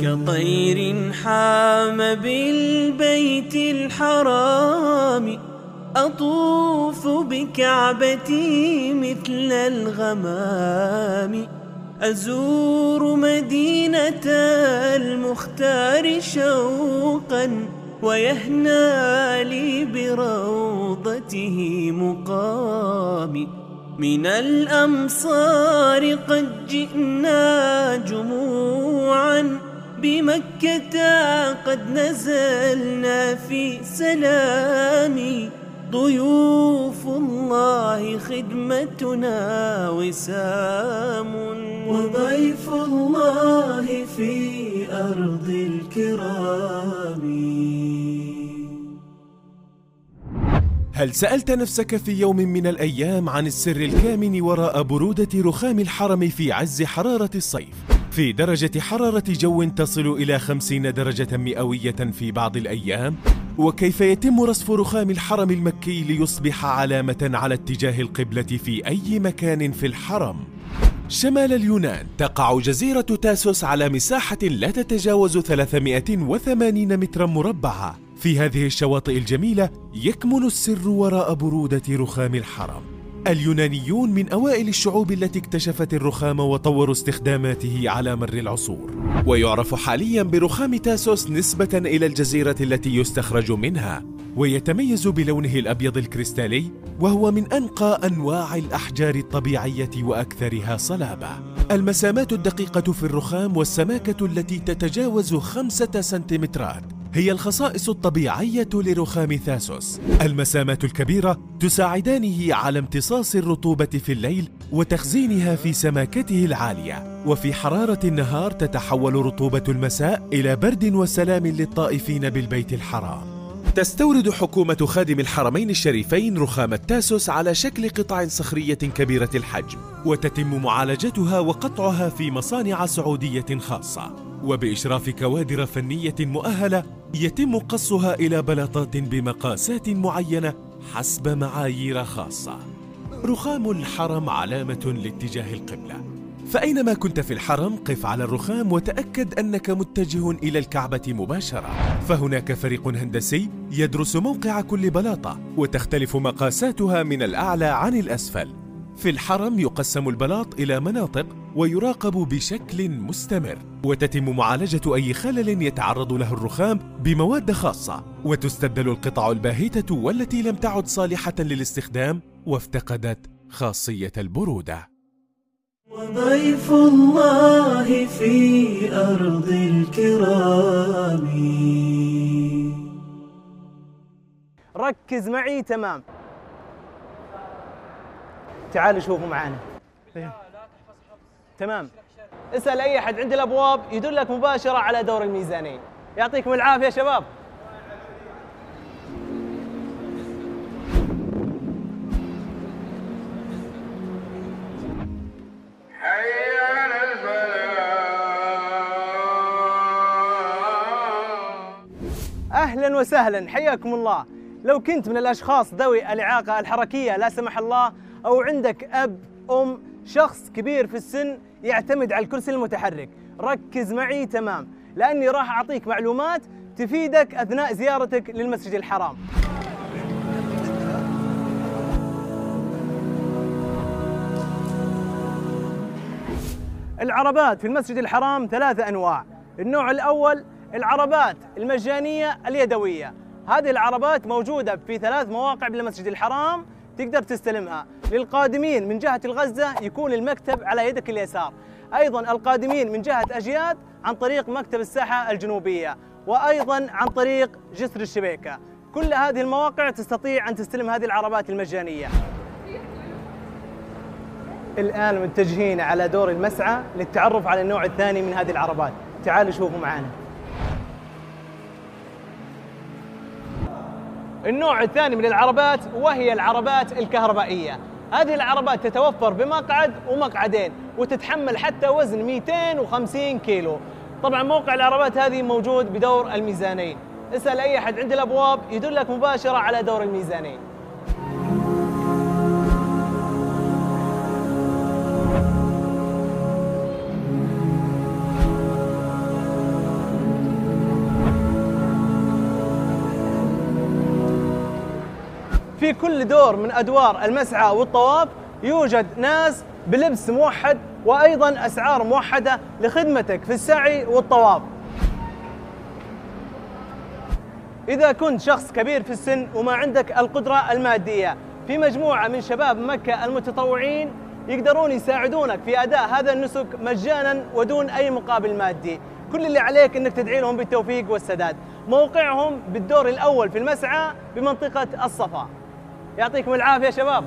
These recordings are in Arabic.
كطير حام بالبيت الحرام أطوف بكعبتي مثل الغمام. أزور مدينة المختار شوقا ويهنى لي بروضته مقامي من الأمصار قد جئنا جموعا بمكة قد نزلنا في سلام. ضيوف الله خدمتنا وسام. وضيف الله في أرض الكرام. هل سألت نفسك في يوم من الأيام عن السر الكامن وراء برودة رخام الحرم في عز حرارة الصيف؟ في درجة حرارة جو تصل إلى خمسين درجة مئوية في بعض الأيام؟ وكيف يتم رصف رخام الحرم المكي ليصبح علامة على اتجاه القبلة في أي مكان في الحرم؟ شمال اليونان تقع جزيرة تاسوس على مساحة لا تتجاوز 380 مترا مربعا في هذه الشواطئ الجميلة يكمن السر وراء برودة رخام الحرم. اليونانيون من أوائل الشعوب التي اكتشفت الرخام وطوروا استخداماته على مر العصور. ويعرف حاليا برخام تاسوس نسبة إلى الجزيرة التي يستخرج منها ويتميز بلونه الأبيض الكريستالي وهو من أنقى أنواع الأحجار الطبيعية وأكثرها صلابة. المسامات الدقيقة في الرخام والسماكة التي تتجاوز خمسة سنتيمترات. هي الخصائص الطبيعية لرخام ثاسوس. المسامات الكبيرة تساعدانه على امتصاص الرطوبة في الليل وتخزينها في سماكته العالية. وفي حرارة النهار تتحول رطوبة المساء إلى برد وسلام للطائفين بالبيت الحرام. تستورد حكومة خادم الحرمين الشريفين رخام التاسوس على شكل قطع صخرية كبيرة الحجم وتتم معالجتها وقطعها في مصانع سعودية خاصة. وبإشراف كوادر فنية مؤهلة يتم قصها إلى بلاطات بمقاسات معينة حسب معايير خاصة. رخام الحرم علامة لاتجاه القبلة. فأينما كنت في الحرم قف على الرخام وتأكد أنك متجه إلى الكعبة مباشرة. فهناك فريق هندسي يدرس موقع كل بلاطة وتختلف مقاساتها من الأعلى عن الأسفل. في الحرم يقسم البلاط إلى مناطق ويراقب بشكل مستمر. وتتم معالجة أي خلل يتعرض له الرخام بمواد خاصة. وتستبدل القطع الباهتة والتي لم تعد صالحة للاستخدام وافتقدت خاصية البرودة. وضيف الله في أرض الكرام. ركز معي تمام. تعالوا شوفوا معانا. تمام. اسأل أي أحد عند الأبواب يدلك مباشرة على دور الميزانين يعطيكم العافية شباب. أهلا وسهلا حياكم الله. لو كنت من الأشخاص ذوي الإعاقة الحركية لا سمح الله أو عندك أب أم شخص كبير في السن يعتمد على الكرسي المتحرك. ركز معي تمام. لأني راح أعطيك معلومات تفيدك أثناء زيارتك للمسجد الحرام. العربات في المسجد الحرام ثلاثة أنواع. النوع الأول العربات المجانية اليدوية. هذه العربات موجودة في ثلاث مواقع بالمسجد الحرام. تقدر تستلمها. للقادمين من جهة الغزة يكون المكتب على يدك اليسار. أيضا القادمين من جهة أجياد عن طريق مكتب الساحة الجنوبية وأيضا عن طريق جسر الشبيكة. كل هذه المواقع تستطيع أن تستلم هذه العربات المجانية. الآن متجهين على دور المسعى للتعرف على النوع الثاني من هذه العربات. تعالوا شوفوا معنا النوع الثاني من العربات وهي العربات الكهربائية. هذه العربات تتوفر بمقعد ومقعدين وتتحمل حتى وزن 250 كيلو. طبعا موقع العربات هذه موجود بدور الميزانين. اسأل أي أحد عند الأبواب يدلك مباشرة على دور الميزانين. في كل دور من أدوار المسعى والطواف يوجد ناس بلبس موحد وأيضا أسعار موحدة لخدمتك في السعي والطواف إذا كنت شخص كبير في السن وما عندك القدرة المادية في مجموعة من شباب مكة المتطوعين يقدرون يساعدونك في أداء هذا النسك مجانا ودون أي مقابل مادي. كل اللي عليك أنك تدعي لهم بالتوفيق والسداد. موقعهم بالدور الأول في المسعى بمنطقة الصفا. يعطيكم العافية شباب.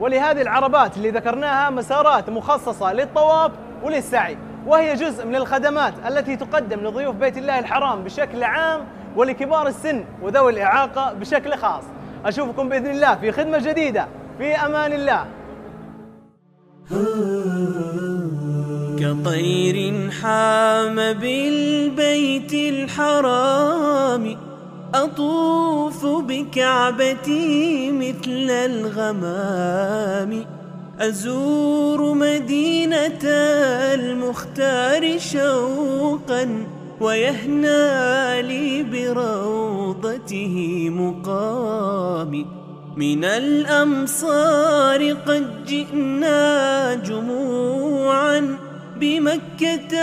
ولهذه العربات اللي ذكرناها مسارات مخصصة للطواف وللسعي وهي جزء من الخدمات التي تقدم لضيوف بيت الله الحرام بشكل عام ولكبار السن وذوي الإعاقة بشكل خاص. أشوفكم بإذن الله في خدمة جديدة. في أمان الله. كطير حام بالبيت الحرام. أطوف بكعبتي مثل الغمام. أزور مدينة المختار شوقا ويهنى لي بروضته مقامي من الأمصار قد جئنا جموعا بمكة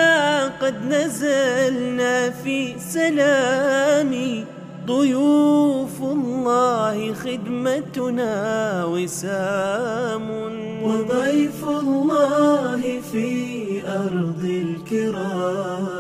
قد نزلنا في سلام. ضيوف الله خدمتنا وسام. وضيف الله في أرض الكرام.